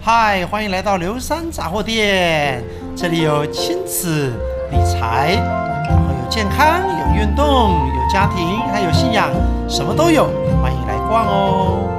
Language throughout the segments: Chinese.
嗨，欢迎来到刘三杂货店，这里有亲子、理财，然后有健康、有运动、有家庭，还有信仰，什么都有，欢迎来逛哦。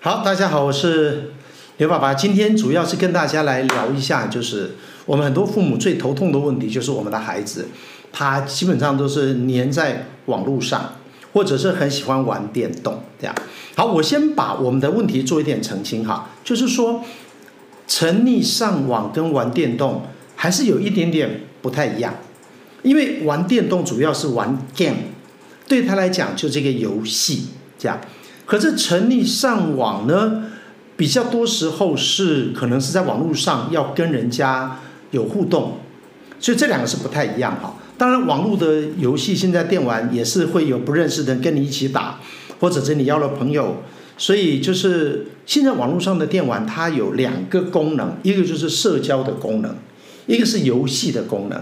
好，大家好，我是刘爸爸，今天主要是跟大家来聊一下，就是我们很多父母最头痛的问题，就是我们的孩子，他基本上都是黏在网络上。或者是很喜欢玩电动，这样。好，我先把我们的问题做一点澄清哈，就是说，沉溺上网跟玩电动还是有一点点不太一样，因为玩电动主要是玩 game，对他来讲就这个游戏这样。可是沉溺上网呢，比较多时候是可能是在网络上要跟人家有互动，所以这两个是不太一样哈。当然，网络的游戏现在电玩也是会有不认识的人跟你一起打，或者是你邀了朋友，所以就是现在网络上的电玩它有两个功能，一个就是社交的功能，一个是游戏的功能，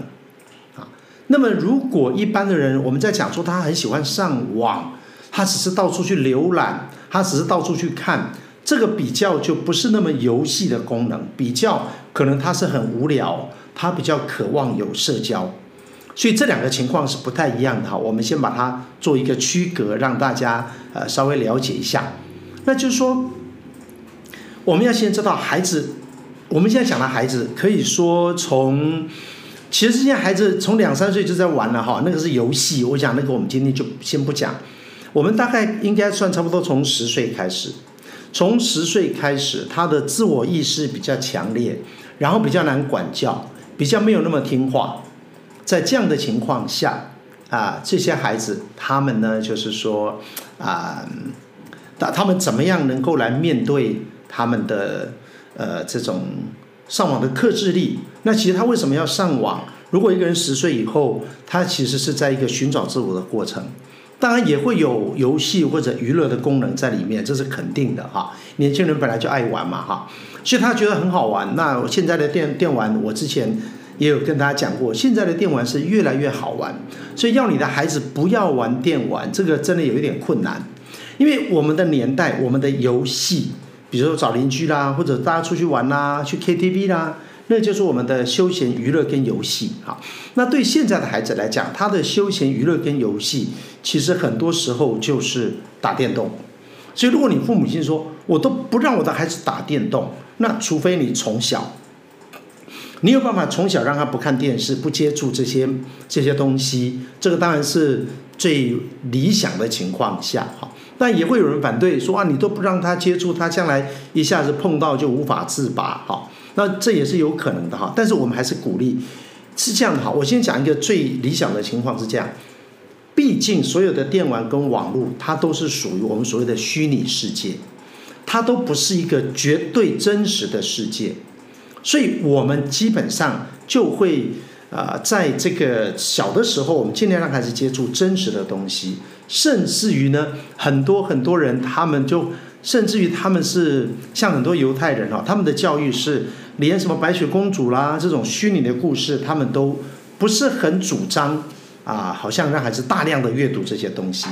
啊，那么如果一般的人我们在讲说他很喜欢上网，他只是到处去浏览，他只是到处去看，这个比较就不是那么游戏的功能，比较可能他是很无聊，他比较渴望有社交。所以这两个情况是不太一样的哈，我们先把它做一个区隔，让大家呃稍微了解一下。那就是说，我们要先知道孩子，我们现在讲的孩子，可以说从，其实现在孩子从两三岁就在玩了哈，那个是游戏。我讲那个我们今天就先不讲，我们大概应该算差不多从十岁开始，从十岁开始，他的自我意识比较强烈，然后比较难管教，比较没有那么听话。在这样的情况下，啊，这些孩子他们呢，就是说，啊，他他们怎么样能够来面对他们的呃这种上网的克制力？那其实他为什么要上网？如果一个人十岁以后，他其实是在一个寻找自我的过程，当然也会有游戏或者娱乐的功能在里面，这是肯定的哈。年轻人本来就爱玩嘛哈，所以他觉得很好玩。那现在的电电玩，我之前。也有跟大家讲过，现在的电玩是越来越好玩，所以要你的孩子不要玩电玩，这个真的有一点困难。因为我们的年代，我们的游戏，比如说找邻居啦，或者大家出去玩啦，去 KTV 啦，那就是我们的休闲娱乐跟游戏。好，那对现在的孩子来讲，他的休闲娱乐跟游戏，其实很多时候就是打电动。所以如果你父母亲说，我都不让我的孩子打电动，那除非你从小。你有办法从小让他不看电视、不接触这些这些东西，这个当然是最理想的情况下哈。但也会有人反对说啊，你都不让他接触，他将来一下子碰到就无法自拔哈。那这也是有可能的哈。但是我们还是鼓励，是这样的哈。我先讲一个最理想的情况是这样，毕竟所有的电玩跟网络，它都是属于我们所谓的虚拟世界，它都不是一个绝对真实的世界。所以，我们基本上就会啊，在这个小的时候，我们尽量让孩子接触真实的东西，甚至于呢，很多很多人，他们就甚至于他们是像很多犹太人哈，他们的教育是连什么白雪公主啦这种虚拟的故事，他们都不是很主张啊，好像让孩子大量的阅读这些东西，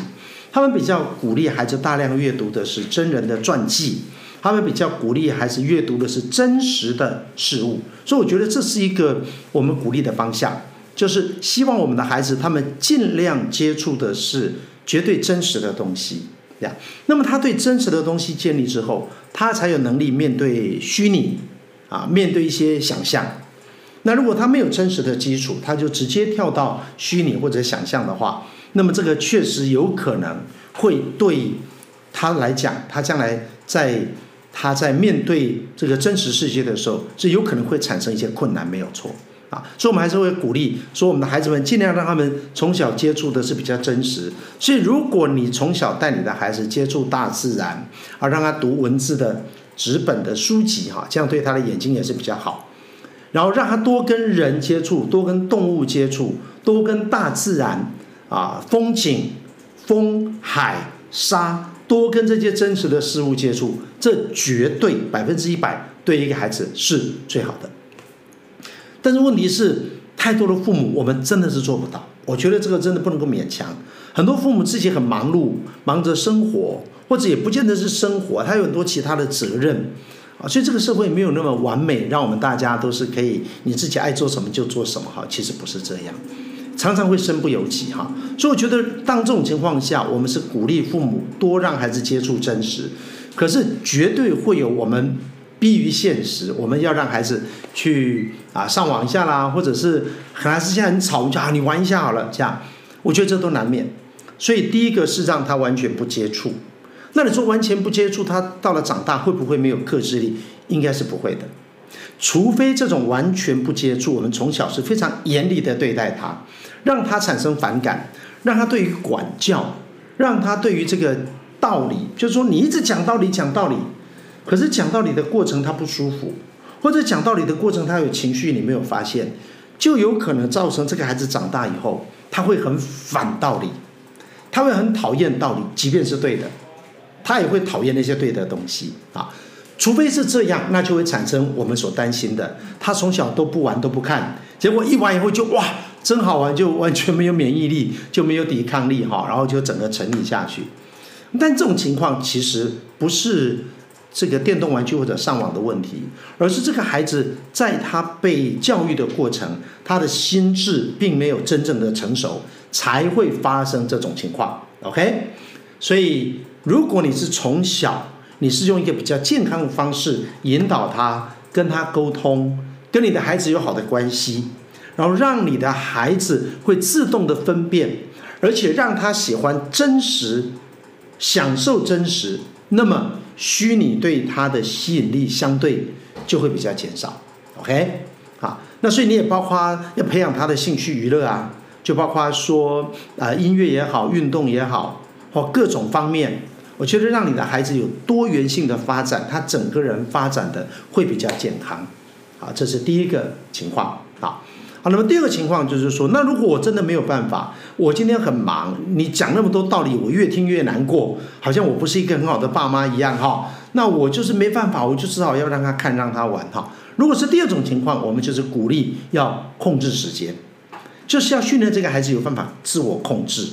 他们比较鼓励孩子大量阅读的是真人的传记。他们比较鼓励孩子阅读的是真实的事物，所以我觉得这是一个我们鼓励的方向，就是希望我们的孩子他们尽量接触的是绝对真实的东西呀。那么他对真实的东西建立之后，他才有能力面对虚拟啊，面对一些想象。那如果他没有真实的基础，他就直接跳到虚拟或者想象的话，那么这个确实有可能会对他来讲，他将来在他在面对这个真实世界的时候，是有可能会产生一些困难，没有错啊。所以，我们还是会鼓励说，我们的孩子们尽量让他们从小接触的是比较真实。所以，如果你从小带你的孩子接触大自然，而让他读文字的纸本的书籍，哈，这样对他的眼睛也是比较好。然后，让他多跟人接触，多跟动物接触，多跟大自然啊，风景、风、海、沙。多跟这些真实的事物接触，这绝对百分之一百对一个孩子是最好的。但是问题是，太多的父母我们真的是做不到。我觉得这个真的不能够勉强。很多父母自己很忙碌，忙着生活，或者也不见得是生活，他有很多其他的责任啊。所以这个社会没有那么完美，让我们大家都是可以你自己爱做什么就做什么哈。其实不是这样，常常会身不由己哈。所以我觉得，当这种情况下，我们是鼓励父母多让孩子接触真实，可是绝对会有我们逼于现实，我们要让孩子去啊上网一下啦，或者是可能是现在很吵，就啊你玩一下好了，这样。我觉得这都难免，所以第一个是让他完全不接触。那你说完全不接触，他到了长大会不会没有克制力？应该是不会的，除非这种完全不接触，我们从小是非常严厉的对待他，让他产生反感，让他对于管教，让他对于这个道理，就是说你一直讲道理讲道理，可是讲道理的过程他不舒服，或者讲道理的过程他有情绪，你没有发现，就有可能造成这个孩子长大以后。他会很反道理，他会很讨厌道理，即便是对的，他也会讨厌那些对的东西啊。除非是这样，那就会产生我们所担心的，他从小都不玩都不看，结果一玩以后就哇，真好玩，就完全没有免疫力，就没有抵抗力哈，然后就整个沉溺下去。但这种情况其实不是。这个电动玩具或者上网的问题，而是这个孩子在他被教育的过程，他的心智并没有真正的成熟，才会发生这种情况。OK，所以如果你是从小，你是用一个比较健康的方式引导他，跟他沟通，跟你的孩子有好的关系，然后让你的孩子会自动的分辨，而且让他喜欢真实，享受真实，那么。虚拟对他的吸引力相对就会比较减少，OK，好，那所以你也包括要培养他的兴趣娱乐啊，就包括说啊、呃、音乐也好，运动也好，或各种方面，我觉得让你的孩子有多元性的发展，他整个人发展的会比较健康，好，这是第一个情况，好。好，那么第二个情况就是说，那如果我真的没有办法，我今天很忙，你讲那么多道理，我越听越难过，好像我不是一个很好的爸妈一样哈。那我就是没办法，我就只好要让他看，让他玩哈。如果是第二种情况，我们就是鼓励要控制时间，就是要训练这个孩子有办法自我控制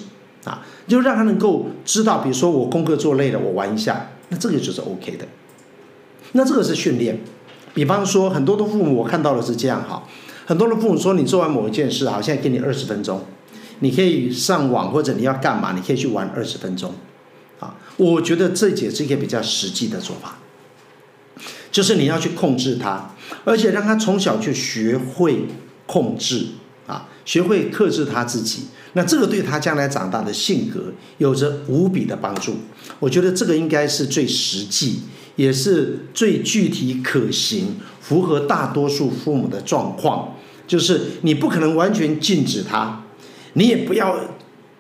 啊，就让他能够知道，比如说我功课做累了，我玩一下，那这个就是 OK 的。那这个是训练，比方说很多的父母我看到的是这样哈。很多的父母说，你做完某一件事，好，现在给你二十分钟，你可以上网或者你要干嘛，你可以去玩二十分钟，啊，我觉得这也是一个比较实际的做法，就是你要去控制他，而且让他从小就学会控制，啊，学会克制他自己，那这个对他将来长大的性格有着无比的帮助。我觉得这个应该是最实际，也是最具体可行。符合大多数父母的状况，就是你不可能完全禁止他，你也不要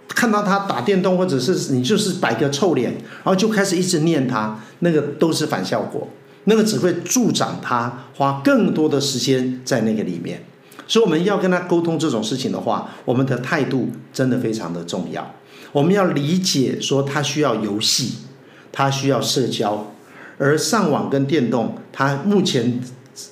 看到他打电动，或者是你就是摆个臭脸，然后就开始一直念他，那个都是反效果，那个只会助长他花更多的时间在那个里面。所以我们要跟他沟通这种事情的话，我们的态度真的非常的重要。我们要理解说他需要游戏，他需要社交，而上网跟电动，他目前。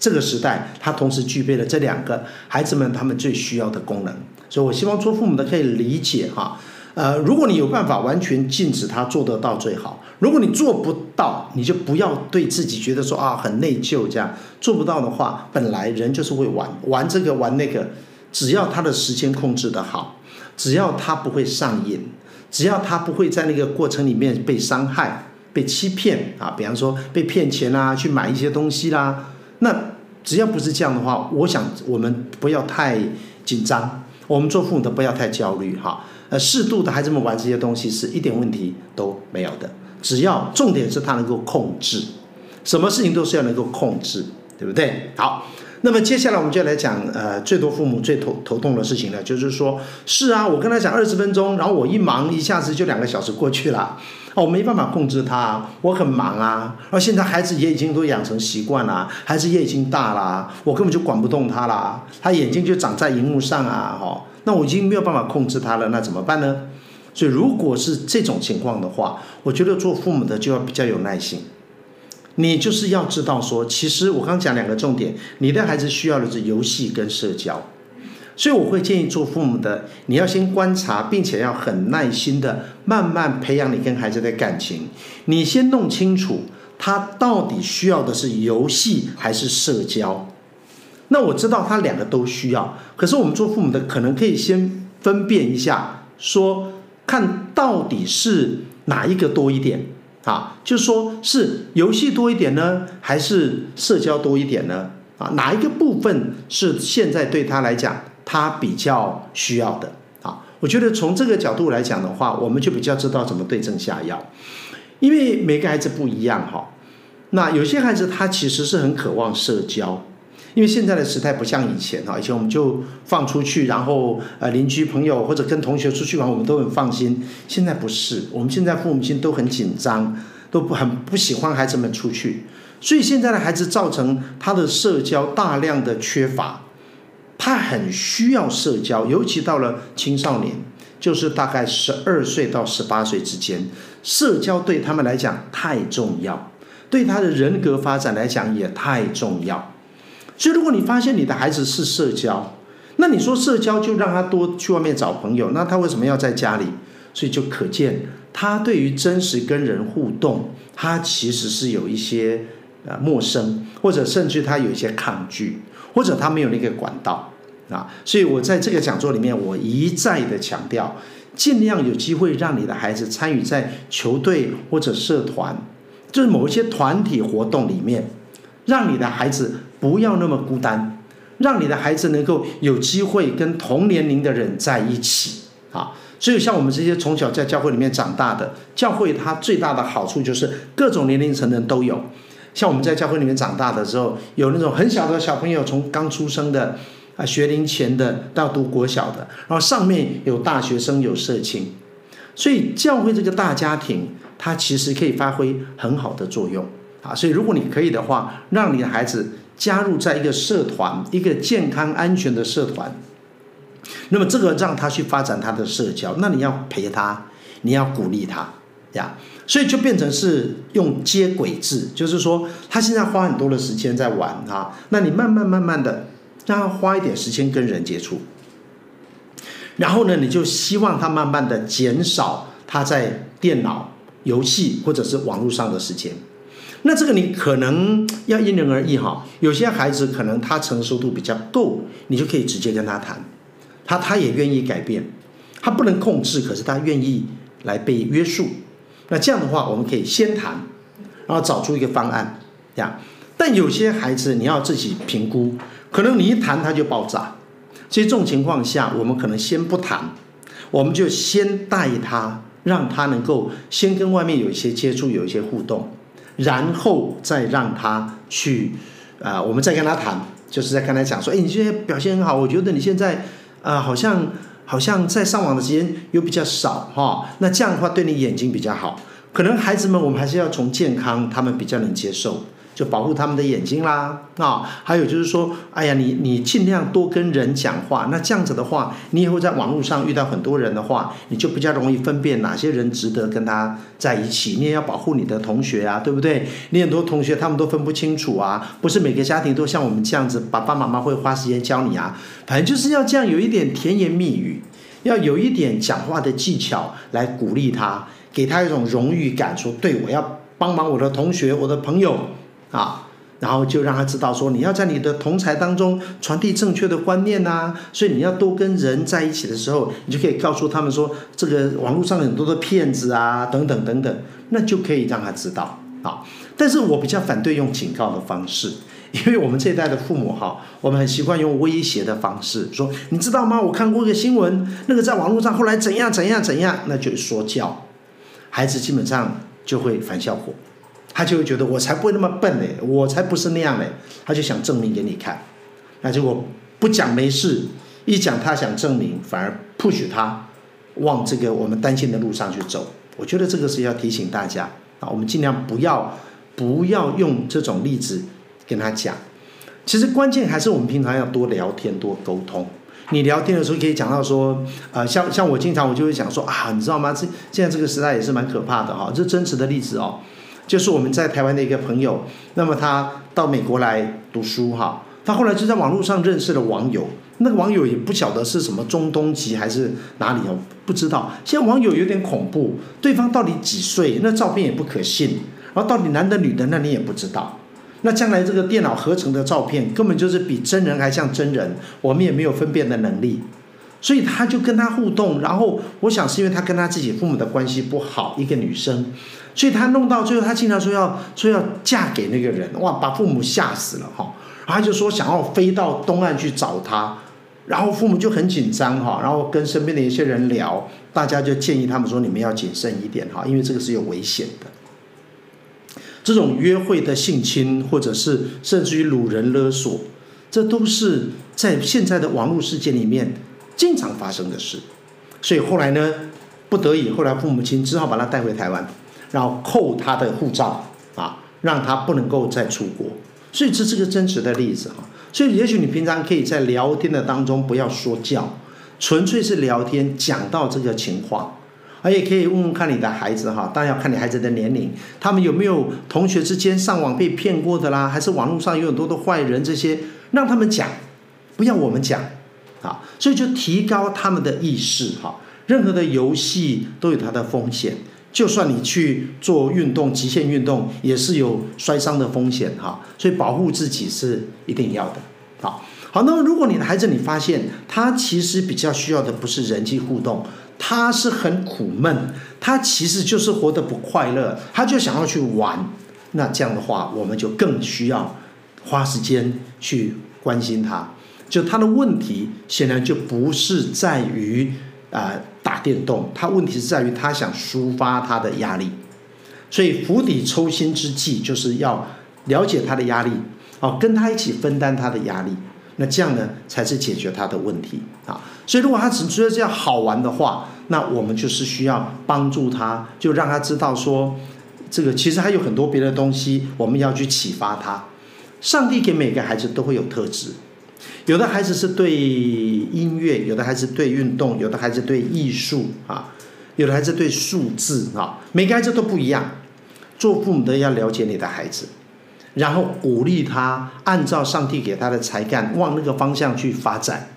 这个时代，他同时具备了这两个孩子们他们最需要的功能，所以我希望做父母的可以理解哈，呃，如果你有办法完全禁止他做得到最好，如果你做不到，你就不要对自己觉得说啊很内疚这样，做不到的话，本来人就是会玩玩这个玩那个，只要他的时间控制得好，只要他不会上瘾，只要他不会在那个过程里面被伤害、被欺骗啊，比方说被骗钱啦，去买一些东西啦。那只要不是这样的话，我想我们不要太紧张，我们做父母的不要太焦虑哈。呃，适度的孩子们玩这些东西是一点问题都没有的，只要重点是他能够控制，什么事情都是要能够控制，对不对？好，那么接下来我们就来讲，呃，最多父母最头头痛的事情了，就是说，是啊，我跟他讲二十分钟，然后我一忙，一下子就两个小时过去了。哦，我没办法控制他，我很忙啊。而现在孩子也已经都养成习惯了，孩子也已经大了，我根本就管不动他了。他眼睛就长在荧幕上啊，哦，那我已经没有办法控制他了，那怎么办呢？所以如果是这种情况的话，我觉得做父母的就要比较有耐心。你就是要知道说，其实我刚讲两个重点，你的孩子需要的是游戏跟社交。所以我会建议做父母的，你要先观察，并且要很耐心的慢慢培养你跟孩子的感情。你先弄清楚他到底需要的是游戏还是社交。那我知道他两个都需要，可是我们做父母的可能可以先分辨一下，说看到底是哪一个多一点啊？就说是游戏多一点呢，还是社交多一点呢？啊，哪一个部分是现在对他来讲？他比较需要的啊，我觉得从这个角度来讲的话，我们就比较知道怎么对症下药，因为每个孩子不一样哈。那有些孩子他其实是很渴望社交，因为现在的时代不像以前哈，以前我们就放出去，然后呃邻居朋友或者跟同学出去玩，我们都很放心。现在不是，我们现在父母亲都很紧张，都不很不喜欢孩子们出去，所以现在的孩子造成他的社交大量的缺乏。他很需要社交，尤其到了青少年，就是大概十二岁到十八岁之间，社交对他们来讲太重要，对他的人格发展来讲也太重要。所以，如果你发现你的孩子是社交，那你说社交就让他多去外面找朋友，那他为什么要在家里？所以就可见他对于真实跟人互动，他其实是有一些呃陌生，或者甚至他有一些抗拒。或者他没有那个管道啊，所以我在这个讲座里面，我一再的强调，尽量有机会让你的孩子参与在球队或者社团，就是某一些团体活动里面，让你的孩子不要那么孤单，让你的孩子能够有机会跟同年龄的人在一起啊。所以像我们这些从小在教会里面长大的，教会它最大的好处就是各种年龄层的人都有。像我们在教会里面长大的时候，有那种很小的小朋友，从刚出生的啊学龄前的到读国小的，然后上面有大学生有社青，所以教会这个大家庭，它其实可以发挥很好的作用啊。所以如果你可以的话，让你的孩子加入在一个社团，一个健康安全的社团，那么这个让他去发展他的社交，那你要陪他，你要鼓励他呀。所以就变成是用接轨制，就是说他现在花很多的时间在玩啊，那你慢慢慢慢的让他花一点时间跟人接触，然后呢，你就希望他慢慢的减少他在电脑游戏或者是网络上的时间。那这个你可能要因人而异哈，有些孩子可能他成熟度比较够，你就可以直接跟他谈，他他也愿意改变，他不能控制，可是他愿意来被约束。那这样的话，我们可以先谈，然后找出一个方案，这样。但有些孩子你要自己评估，可能你一谈他就爆炸。所以这种情况下，我们可能先不谈，我们就先带他，让他能够先跟外面有一些接触，有一些互动，然后再让他去，啊、我们再跟他谈，就是在跟他讲说，哎，你现在表现很好，我觉得你现在，啊、好像。好像在上网的时间又比较少哈，那这样的话对你眼睛比较好。可能孩子们我们还是要从健康，他们比较能接受。就保护他们的眼睛啦，啊，还有就是说，哎呀，你你尽量多跟人讲话，那这样子的话，你以后在网络上遇到很多人的话，你就比较容易分辨哪些人值得跟他在一起。你也要保护你的同学啊，对不对？你很多同学他们都分不清楚啊，不是每个家庭都像我们这样子，爸爸妈妈会花时间教你啊。反正就是要这样，有一点甜言蜜语，要有一点讲话的技巧来鼓励他，给他一种荣誉感，说对，我要帮忙我的同学，我的朋友。啊，然后就让他知道说，你要在你的同才当中传递正确的观念呐，所以你要多跟人在一起的时候，你就可以告诉他们说，这个网络上很多的骗子啊，等等等等，那就可以让他知道啊。但是我比较反对用警告的方式，因为我们这一代的父母哈，我们很习惯用威胁的方式，说你知道吗？我看过一个新闻，那个在网络上后来怎样怎样怎样，那就是说教，孩子基本上就会反效果。他就会觉得我才不会那么笨呢，我才不是那样呢。他就想证明给你看，那结果不讲没事，一讲他想证明，反而 push 他往这个我们担心的路上去走。我觉得这个是要提醒大家啊，我们尽量不要不要用这种例子跟他讲。其实关键还是我们平常要多聊天多沟通。你聊天的时候可以讲到说，啊，像像我经常我就会讲说啊，你知道吗？这现在这个时代也是蛮可怕的哈，这真实的例子哦。就是我们在台湾的一个朋友，那么他到美国来读书哈，他后来就在网络上认识了网友，那个网友也不晓得是什么中东籍还是哪里哦，不知道。现在网友有点恐怖，对方到底几岁？那照片也不可信，然后到底男的女的，那你也不知道。那将来这个电脑合成的照片根本就是比真人还像真人，我们也没有分辨的能力。所以他就跟他互动，然后我想是因为他跟他自己父母的关系不好，一个女生，所以他弄到最后，他经常说要说要嫁给那个人，哇，把父母吓死了哈。然后他就说想要飞到东岸去找他，然后父母就很紧张哈，然后跟身边的一些人聊，大家就建议他们说你们要谨慎一点哈，因为这个是有危险的。这种约会的性侵，或者是甚至于掳人勒索，这都是在现在的网络世界里面。经常发生的事，所以后来呢，不得已，后来父母亲只好把他带回台湾，然后扣他的护照啊，让他不能够再出国。所以这是个真实的例子哈。所以也许你平常可以在聊天的当中不要说教，纯粹是聊天，讲到这个情况，而也可以问问看你的孩子哈，当然要看你孩子的年龄，他们有没有同学之间上网被骗过的啦，还是网络上有很多的坏人这些，让他们讲，不要我们讲。啊，所以就提高他们的意识哈。任何的游戏都有它的风险，就算你去做运动、极限运动，也是有摔伤的风险哈。所以保护自己是一定要的。好，好，那么如果你的孩子你发现他其实比较需要的不是人际互动，他是很苦闷，他其实就是活得不快乐，他就想要去玩，那这样的话，我们就更需要花时间去关心他。就他的问题显然就不是在于呃、打电动，他问题是在于他想抒发他的压力，所以釜底抽薪之计就是要了解他的压力，哦，跟他一起分担他的压力，那这样呢才是解决他的问题啊。所以如果他只觉得这样好玩的话，那我们就是需要帮助他，就让他知道说，这个其实还有很多别的东西，我们要去启发他。上帝给每个孩子都会有特质。有的孩子是对音乐，有的孩子对运动，有的孩子对艺术啊，有的孩子对数字啊，每个孩子都不一样。做父母的要了解你的孩子，然后鼓励他按照上帝给他的才干往那个方向去发展。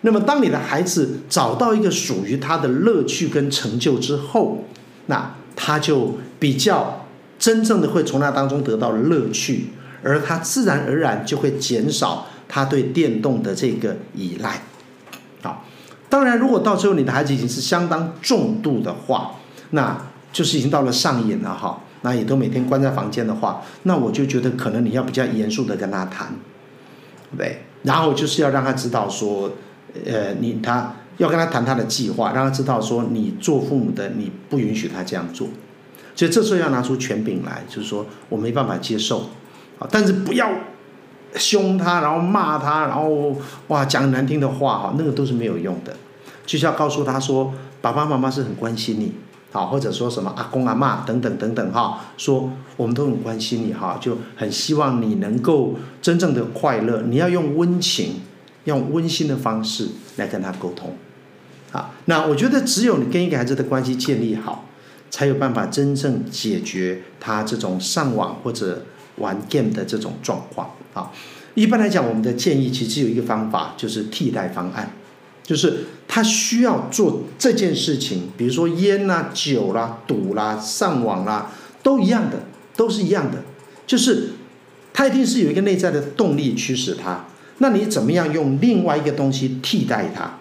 那么，当你的孩子找到一个属于他的乐趣跟成就之后，那他就比较真正的会从那当中得到乐趣，而他自然而然就会减少。他对电动的这个依赖，好，当然，如果到最后你的孩子已经是相当重度的话，那就是已经到了上瘾了哈，那也都每天关在房间的话，那我就觉得可能你要比较严肃的跟他谈，对，然后就是要让他知道说，呃，你他要跟他谈他的计划，让他知道说，你做父母的你不允许他这样做，所以这时候要拿出权柄来，就是说我没办法接受，啊，但是不要。凶他，然后骂他，然后哇讲难听的话哈，那个都是没有用的。就是要告诉他说，爸爸妈妈是很关心你，好，或者说什么阿公阿嬷等等等等哈，说我们都很关心你哈，就很希望你能够真正的快乐。你要用温情，用温馨的方式来跟他沟通。啊，那我觉得只有你跟一个孩子的关系建立好，才有办法真正解决他这种上网或者玩 game 的这种状况。啊，一般来讲，我们的建议其实有一个方法，就是替代方案，就是他需要做这件事情，比如说烟啦、酒啦、赌啦、上网啦，都一样的，都是一样的，就是他一定是有一个内在的动力驱使他。那你怎么样用另外一个东西替代他？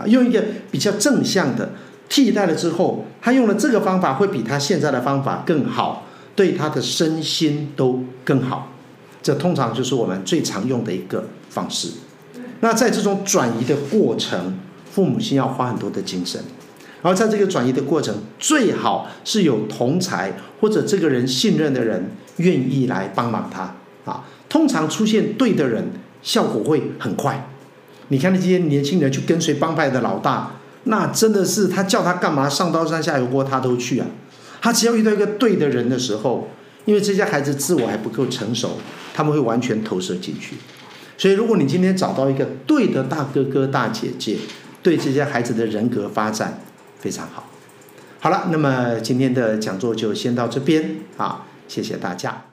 啊，用一个比较正向的替代了之后，他用了这个方法会比他现在的方法更好，对他的身心都更好。这通常就是我们最常用的一个方式。那在这种转移的过程，父母亲要花很多的精神。然后在这个转移的过程，最好是有同才或者这个人信任的人愿意来帮忙他啊。通常出现对的人，效果会很快。你看那些年轻人去跟随帮派的老大，那真的是他叫他干嘛，上刀山下油锅他都去啊。他只要遇到一个对的人的时候。因为这些孩子自我还不够成熟，他们会完全投射进去。所以，如果你今天找到一个对的大哥哥、大姐姐，对这些孩子的人格发展非常好。好了，那么今天的讲座就先到这边啊，谢谢大家。